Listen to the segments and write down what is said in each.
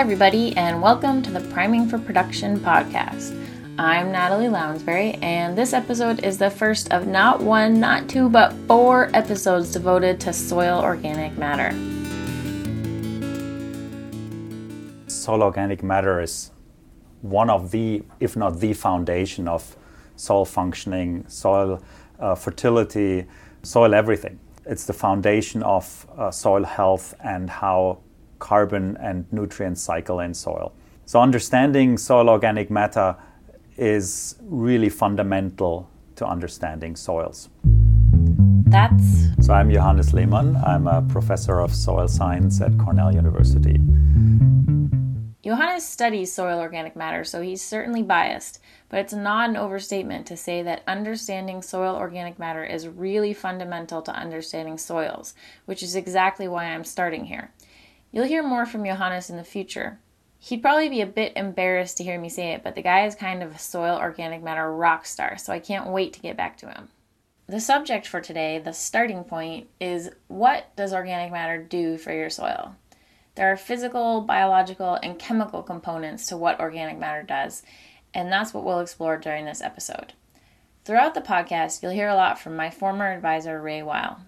Hi, everybody, and welcome to the Priming for Production podcast. I'm Natalie Lounsbury, and this episode is the first of not one, not two, but four episodes devoted to soil organic matter. Soil organic matter is one of the, if not the foundation of soil functioning, soil uh, fertility, soil everything. It's the foundation of uh, soil health and how carbon and nutrient cycle in soil. So, understanding soil organic matter is really fundamental to understanding soils. That's. So, I'm Johannes Lehmann. I'm a professor of soil science at Cornell University. Johannes studies soil organic matter, so he's certainly biased, but it's not an overstatement to say that understanding soil organic matter is really fundamental to understanding soils, which is exactly why I'm starting here. You'll hear more from Johannes in the future. He'd probably be a bit embarrassed to hear me say it, but the guy is kind of a soil organic matter rock star, so I can't wait to get back to him. The subject for today, the starting point, is what does organic matter do for your soil? There are physical, biological, and chemical components to what organic matter does, and that's what we'll explore during this episode. Throughout the podcast, you'll hear a lot from my former advisor, Ray Weil.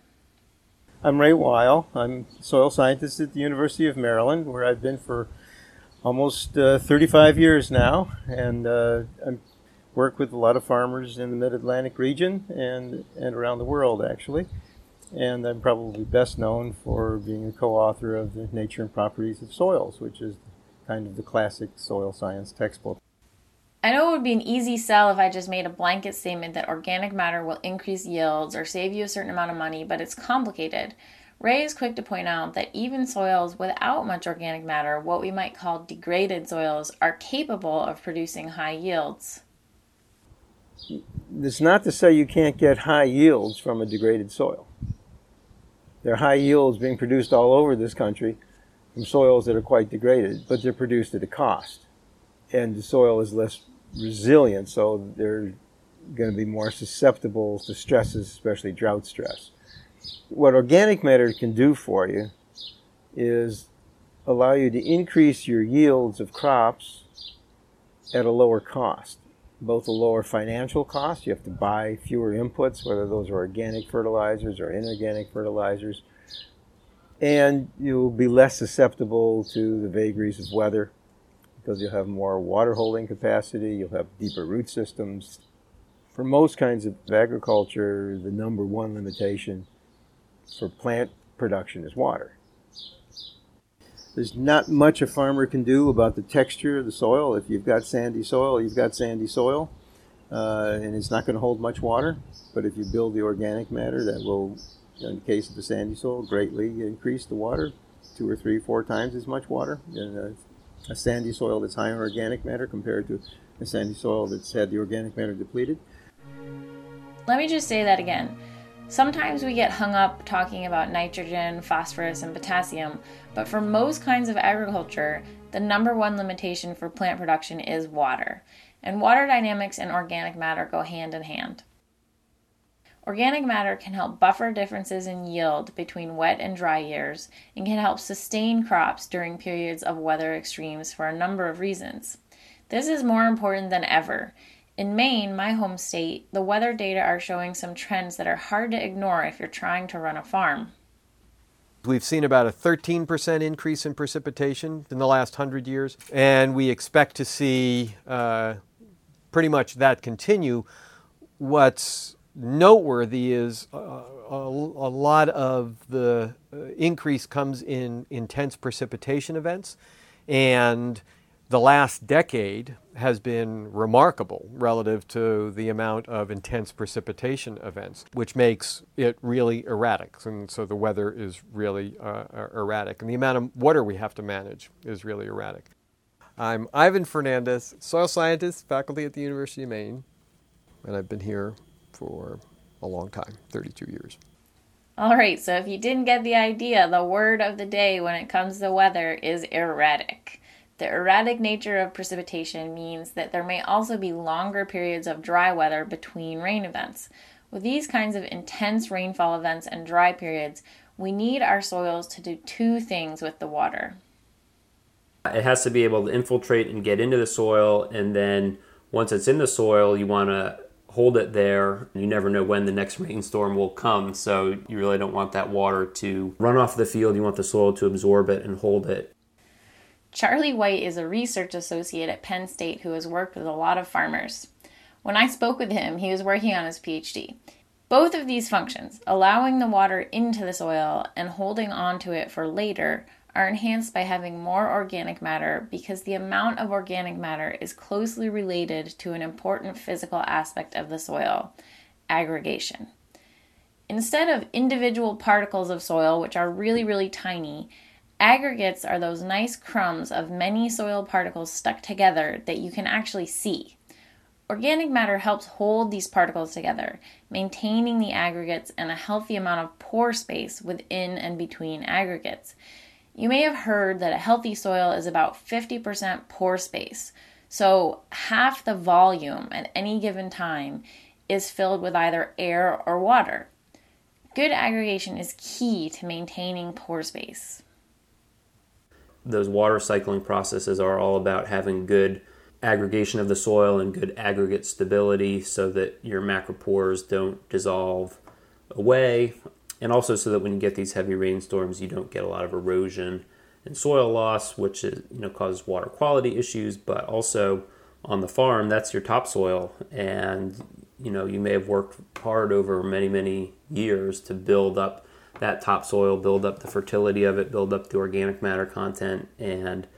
I'm Ray Weil. I'm soil scientist at the University of Maryland, where I've been for almost uh, 35 years now, and uh, I work with a lot of farmers in the Mid-Atlantic region and and around the world actually. And I'm probably best known for being a co-author of the Nature and Properties of Soils, which is kind of the classic soil science textbook. Would be an easy sell if I just made a blanket statement that organic matter will increase yields or save you a certain amount of money, but it's complicated. Ray is quick to point out that even soils without much organic matter, what we might call degraded soils, are capable of producing high yields. It's not to say you can't get high yields from a degraded soil. There are high yields being produced all over this country from soils that are quite degraded, but they're produced at a cost. And the soil is less resilient, so they're going to be more susceptible to stresses, especially drought stress. What organic matter can do for you is allow you to increase your yields of crops at a lower cost, both a lower financial cost. You have to buy fewer inputs, whether those are organic fertilizers or inorganic fertilizers, and you'll be less susceptible to the vagaries of weather because you'll have more water holding capacity, you'll have deeper root systems. For most kinds of agriculture, the number one limitation for plant production is water. There's not much a farmer can do about the texture of the soil. If you've got sandy soil, you've got sandy soil, uh, and it's not going to hold much water. But if you build the organic matter, that will, in the case of the sandy soil, greatly increase the water, two or three, four times as much water. Uh, a sandy soil that's high in organic matter compared to a sandy soil that's had the organic matter depleted. Let me just say that again. Sometimes we get hung up talking about nitrogen, phosphorus, and potassium, but for most kinds of agriculture, the number one limitation for plant production is water. And water dynamics and organic matter go hand in hand. Organic matter can help buffer differences in yield between wet and dry years and can help sustain crops during periods of weather extremes for a number of reasons. This is more important than ever. In Maine, my home state, the weather data are showing some trends that are hard to ignore if you're trying to run a farm. We've seen about a 13% increase in precipitation in the last 100 years, and we expect to see uh, pretty much that continue. What's noteworthy is uh, a, a, lot of the uh, increase comes in intense precipitation events, and the last decade has been remarkable relative to the amount of intense precipitation events, which makes it really erratic. And so the weather is really uh, uh erratic, and the amount of water we have to manage is really erratic. I'm Ivan Fernandez, soil scientist, faculty at the University of Maine, and I've been here for a long time 32 years. All right, so if you didn't get the idea, the word of the day when it comes to weather is erratic. The erratic nature of precipitation means that there may also be longer periods of dry weather between rain events. With these kinds of intense rainfall events and dry periods, we need our soils to do two things with the water. It has to be able to infiltrate and get into the soil, and then once it's in the soil, you want to hold it there. You never know when the next rainstorm will come, so you really don't want that water to run off the field. You want the soil to absorb it and hold it. Charlie White is a research associate at Penn State who has worked with a lot of farmers. When I spoke with him, he was working on his PhD. Both of these functions, allowing the water into the soil and holding onto it for later, are enhanced by having more organic matter because the amount of organic matter is closely related to an important physical aspect of the soil aggregation. Instead of individual particles of soil, which are really, really tiny, aggregates are those nice crumbs of many soil particles stuck together that you can actually see. Organic matter helps hold these particles together, maintaining the aggregates and a healthy amount of pore space within and between aggregates. You may have heard that a healthy soil is about 50% pore space. So, half the volume at any given time is filled with either air or water. Good aggregation is key to maintaining pore space. Those water cycling processes are all about having good aggregation of the soil and good aggregate stability so that your macropores don't dissolve away and also so that when you get these heavy rainstorms, you don't get a lot of erosion and soil loss, which is, you know causes water quality issues. But also on the farm, that's your topsoil, and you know you may have worked hard over many many years to build up that topsoil, build up the fertility of it, build up the organic matter content, and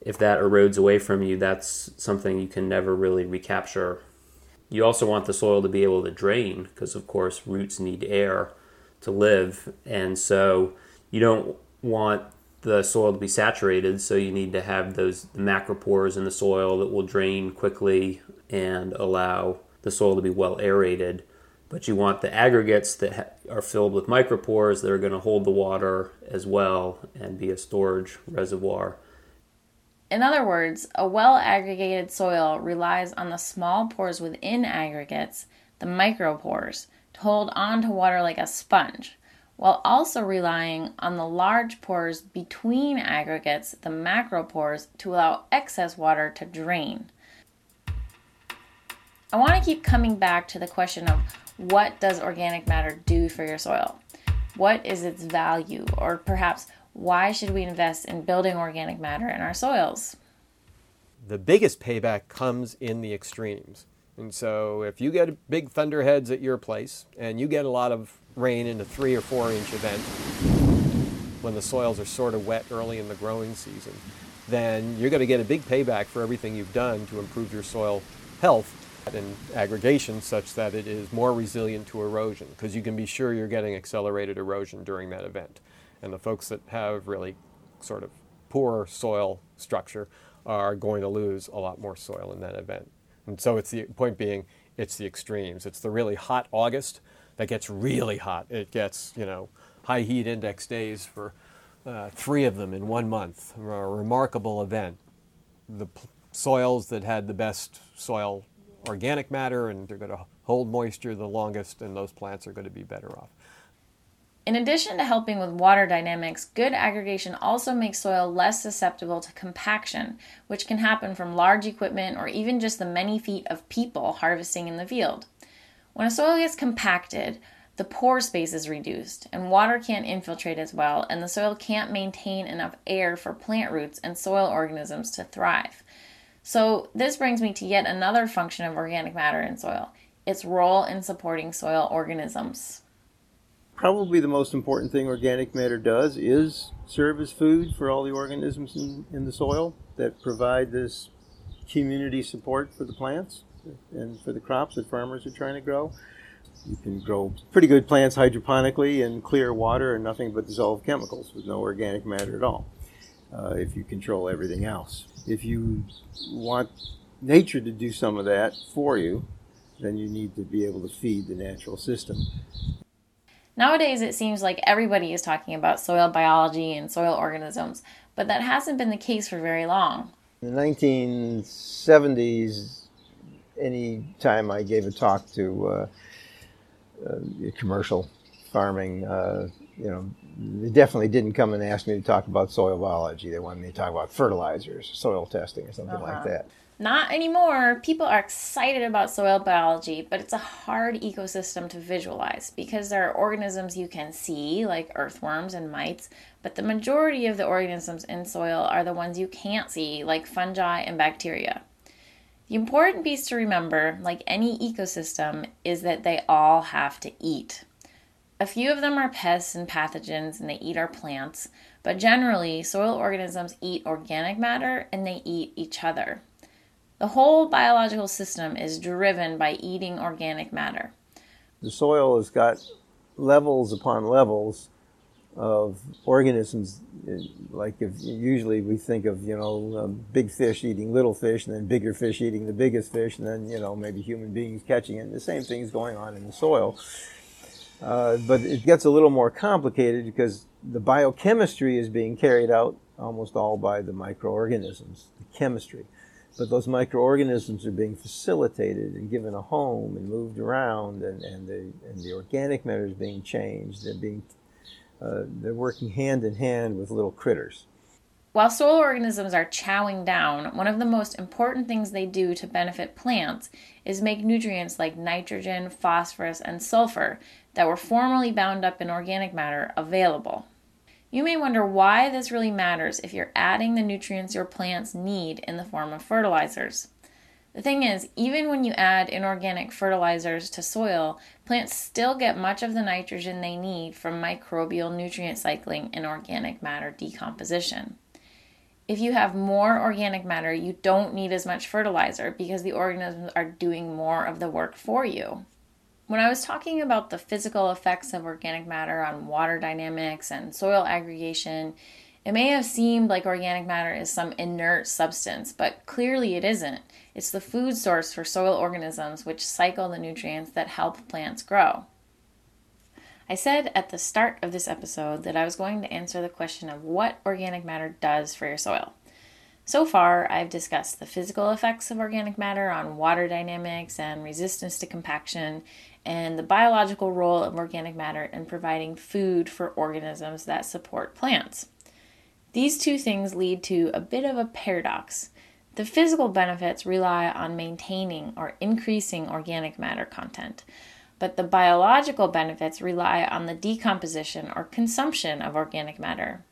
if that erodes away from you, that's something you can never really recapture. You also want the soil to be able to drain because, of course, roots need air to live. And so you don't want the soil to be saturated, so you need to have those macropores in the soil that will drain quickly and allow the soil to be well aerated. But you want the aggregates that are filled with micropores that are going to hold the water as well and be a storage reservoir. In other words, a well aggregated soil relies on the small pores within aggregates, the micropores, to hold on to water like a sponge, while also relying on the large pores between aggregates, the macropores, to allow excess water to drain. I want to keep coming back to the question of what does organic matter do for your soil? What is its value? Or perhaps why should we invest in building organic matter in our soils? The biggest payback comes in the extremes. And so if you get big thunderheads at your place and you get a lot of rain in a three or four inch event when the soils are sort of wet early in the growing season, then you're going to get a big payback for everything you've done to improve your soil health and aggregation such that it is more resilient to erosion because you can be sure you're getting accelerated erosion during that event. And the folks that have really sort of poor soil structure are going to lose a lot more soil in that event. And so it's the point being, it's the extremes. It's the really hot August that gets really hot. It gets, you know, high heat index days for uh, three of them in one month. A remarkable event. The p- soils that had the best soil organic matter and they're going to hold moisture the longest, and those plants are going to be better off. In addition to helping with water dynamics, good aggregation also makes soil less susceptible to compaction, which can happen from large equipment or even just the many feet of people harvesting in the field. When a soil gets compacted, the pore space is reduced, and water can't infiltrate as well, and the soil can't maintain enough air for plant roots and soil organisms to thrive. So, this brings me to yet another function of organic matter in soil its role in supporting soil organisms probably the most important thing organic matter does is serve as food for all the organisms in, in the soil that provide this community support for the plants and for the crops that farmers are trying to grow. You can grow pretty good plants hydroponically in clear water and nothing but dissolved chemicals with no organic matter at all uh, if you control everything else. If you want nature to do some of that for you, then you need to be able to feed the natural system. Nowadays, it seems like everybody is talking about soil biology and soil organisms, but that hasn't been the case for very long. In the 1970s, any time I gave a talk to uh, uh, commercial farming, uh, you know, they definitely didn't come and ask me to talk about soil biology. They wanted me to talk about fertilizers, soil testing, or something like that. Not anymore. People are excited about soil biology, but it's a hard ecosystem to visualize because there are organisms you can see, like earthworms and mites, but the majority of the organisms in soil are the ones you can't see, like fungi and bacteria. The important piece to remember, like any ecosystem, is that they all have to eat. A few of them are pests and pathogens and they eat our plants, but generally, soil organisms eat organic matter and they eat each other. The whole biological system is driven by eating organic matter. The soil has got levels upon levels of organisms. Like if usually we think of you know um, big fish eating little fish, and then bigger fish eating the biggest fish, and then you know maybe human beings catching it. And the same thing is going on in the soil. Uh, but it gets a little more complicated because the biochemistry is being carried out almost all by the microorganisms, the chemistry. But those microorganisms are being facilitated and given a home and moved around, and, and, the, and the organic matter is being changed. They're, being, uh, they're working hand in hand with little critters. While soil organisms are chowing down, one of the most important things they do to benefit plants is make nutrients like nitrogen, phosphorus, and sulfur that were formerly bound up in organic matter available. You may wonder why this really matters if you're adding the nutrients your plants need in the form of fertilizers. The thing is, even when you add inorganic fertilizers to soil, plants still get much of the nitrogen they need from microbial nutrient cycling and organic matter decomposition. If you have more organic matter, you don't need as much fertilizer because the organisms are doing more of the work for you. When I was talking about the physical effects of organic matter on water dynamics and soil aggregation, it may have seemed like organic matter is some inert substance, but clearly it isn't. It's the food source for soil organisms which cycle the nutrients that help plants grow. I said at the start of this episode that I was going to answer the question of what organic matter does for your soil. So far, I've discussed the physical effects of organic matter on water dynamics and resistance to compaction, and the biological role of organic matter in providing food for organisms that support plants. These two things lead to a bit of a paradox. The physical benefits rely on maintaining or increasing organic matter content, but the biological benefits rely on the decomposition or consumption of organic matter.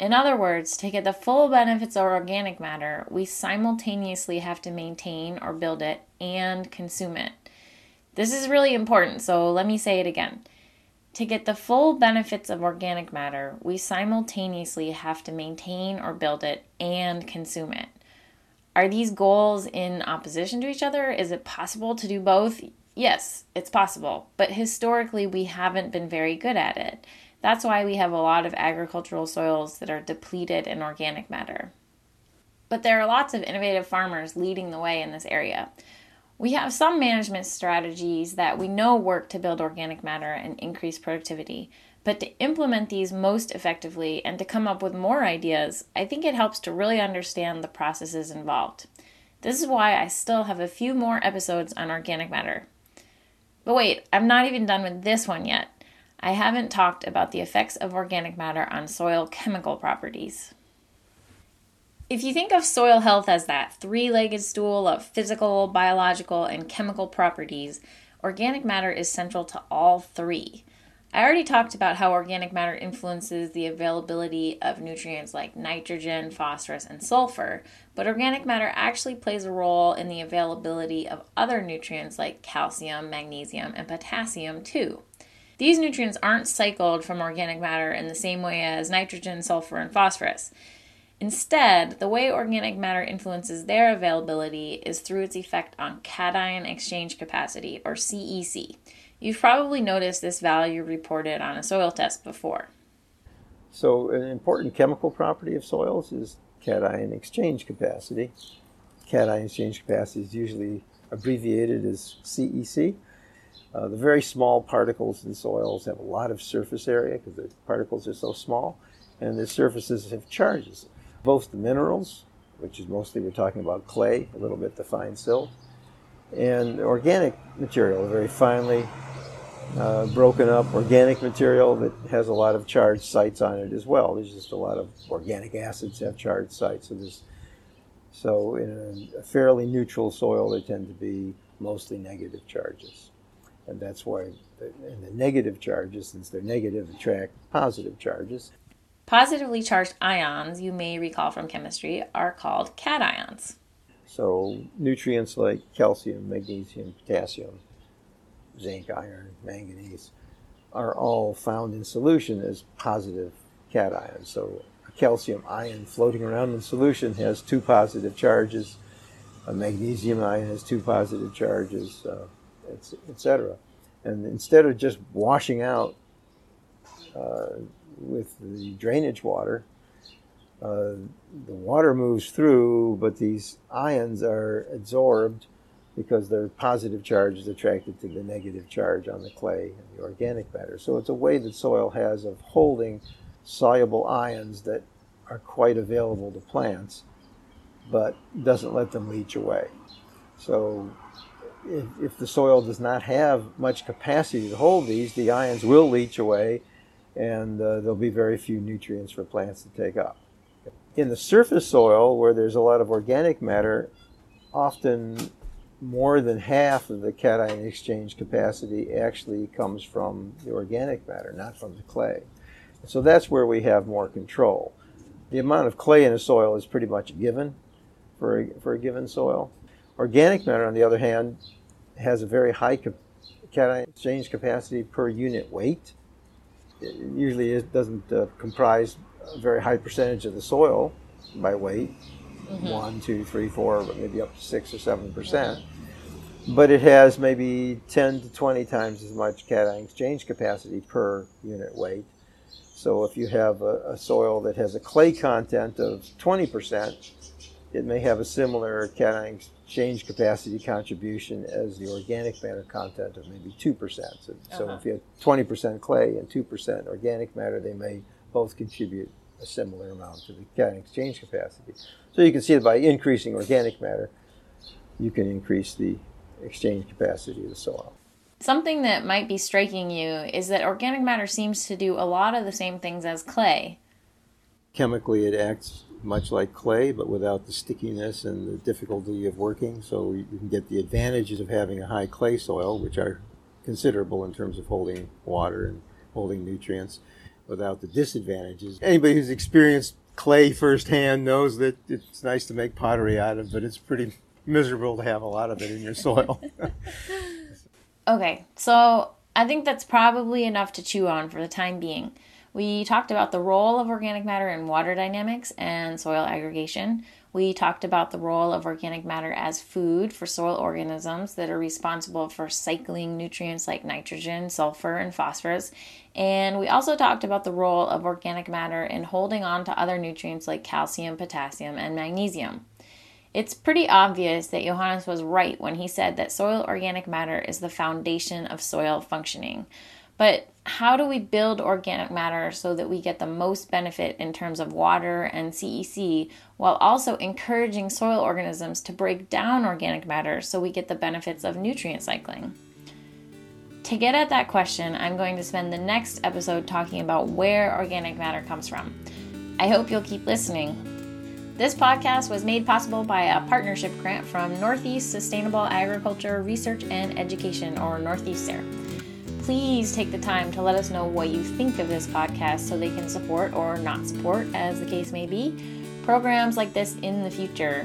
In other words, to get the full benefits of organic matter, we simultaneously have to maintain or build it and consume it. This is really important, so let me say it again. To get the full benefits of organic matter, we simultaneously have to maintain or build it and consume it. Are these goals in opposition to each other? Is it possible to do both? Yes, it's possible, but historically we haven't been very good at it. That's why we have a lot of agricultural soils that are depleted in organic matter. But there are lots of innovative farmers leading the way in this area. We have some management strategies that we know work to build organic matter and increase productivity, but to implement these most effectively and to come up with more ideas, I think it helps to really understand the processes involved. This is why I still have a few more episodes on organic matter. But wait, I'm not even done with this one yet. I haven't talked about the effects of organic matter on soil chemical properties. If you think of soil health as that three legged stool of physical, biological, and chemical properties, organic matter is central to all three. I already talked about how organic matter influences the availability of nutrients like nitrogen, phosphorus, and sulfur, but organic matter actually plays a role in the availability of other nutrients like calcium, magnesium, and potassium too. These nutrients aren't cycled from organic matter in the same way as nitrogen, sulfur, and phosphorus. Instead, the way organic matter influences their availability is through its effect on cation exchange capacity, or CEC. You've probably noticed this value reported on a soil test before. So, an important chemical property of soils is cation exchange capacity. Cation exchange capacity is usually abbreviated as CEC. Uh, the very small particles in soils have a lot of surface area because the particles are so small, and the surfaces have charges. Both the minerals, which is mostly we're talking about clay, a little bit the fine silt, and organic material, very finely uh, broken up organic material that has a lot of charged sites on it as well. There's just a lot of organic acids have charged sites. So there's so in a, fairly neutral soil, there tend to be mostly negative charges, and that's why the, and the negative charges, since they're negative, attract positive charges. Positively charged ions, you may recall from chemistry, are called cations. So nutrients like calcium, magnesium, potassium, zinc, iron, manganese are all found in solution as positive cations. So a calcium ion floating around in solution has two positive charges. A magnesium ion has two positive charges, uh, etc. And instead of just washing out uh, with the drainage water, uh, the water moves through, but these ions are absorbed because their positive charge is attracted to the negative charge on the clay and the organic matter. So it's a way that soil has of holding soluble ions that are quite available to plants, but doesn't let them leach away. So if, if the soil does not have much capacity to hold these, the ions will leach away and uh, there'll be very few nutrients for plants to take up. In the surface soil, where there's a lot of organic matter, often more than half of the cation exchange capacity actually comes from the organic matter, not from the clay. So that's where we have more control. The amount of clay in a soil is pretty much a given for a, for a given soil. Organic matter, on the other hand, has a very high cation exchange capacity per unit weight. It usually it doesn't uh, comprise a very high percentage of the soil by weight, mm-hmm. one, two, three, four, but maybe up to six or seven percent but it has maybe 10 to 20 times as much cation exchange capacity per unit weight. So if you have a, a, soil that has a clay content of 20%, it may have a similar cation exchange capacity contribution as the organic matter content of maybe 2%. So, uh-huh. so if you have 20% clay and 2% organic matter, they may both contribute a similar amount to the cation exchange capacity. So you can see that by increasing organic matter, you can increase the exchange capacity of the soil. Something that might be striking you is that organic matter seems to do a lot of the same things as clay. Chemically, it acts much like clay, but without the stickiness and the difficulty of working. So you can get the advantages of having a high clay soil, which are considerable in terms of holding water and holding nutrients, without the disadvantages. Anybody who's experienced clay firsthand knows that it's nice to make pottery out of, but it's pretty miserable to have a lot of it in your soil. okay, so I think that's probably enough to chew on for the time being. We talked about the role of organic matter in water dynamics and soil aggregation. We talked about the role of organic matter as food for soil organisms that are responsible for cycling nutrients like nitrogen, sulfur, and phosphorus. And we also talked about the role of organic matter in holding on to other nutrients like calcium, potassium, and magnesium. It's pretty obvious that Johannes was right when he said that soil organic matter is the foundation of soil functioning. But how do we build organic matter so that we get the most benefit in terms of water and CEC while also encouraging soil organisms to break down organic matter so we get the benefits of nutrient cycling? To get at that question, I'm going to spend the next episode talking about where organic matter comes from. I hope you'll keep listening. This podcast was made possible by a partnership grant from Northeast Sustainable Agriculture Research and Education, or Northeast SARE. Please take the time to let us know what you think of this podcast so they can support or not support, as the case may be, programs like this in the future.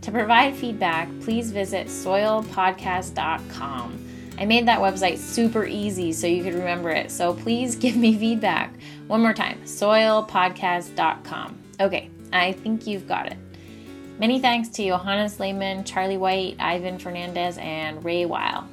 To provide feedback, please visit soilpodcast.com. I made that website super easy so you could remember it, so please give me feedback. One more time soilpodcast.com. Okay, I think you've got it. Many thanks to Johannes Lehmann, Charlie White, Ivan Fernandez, and Ray Weil.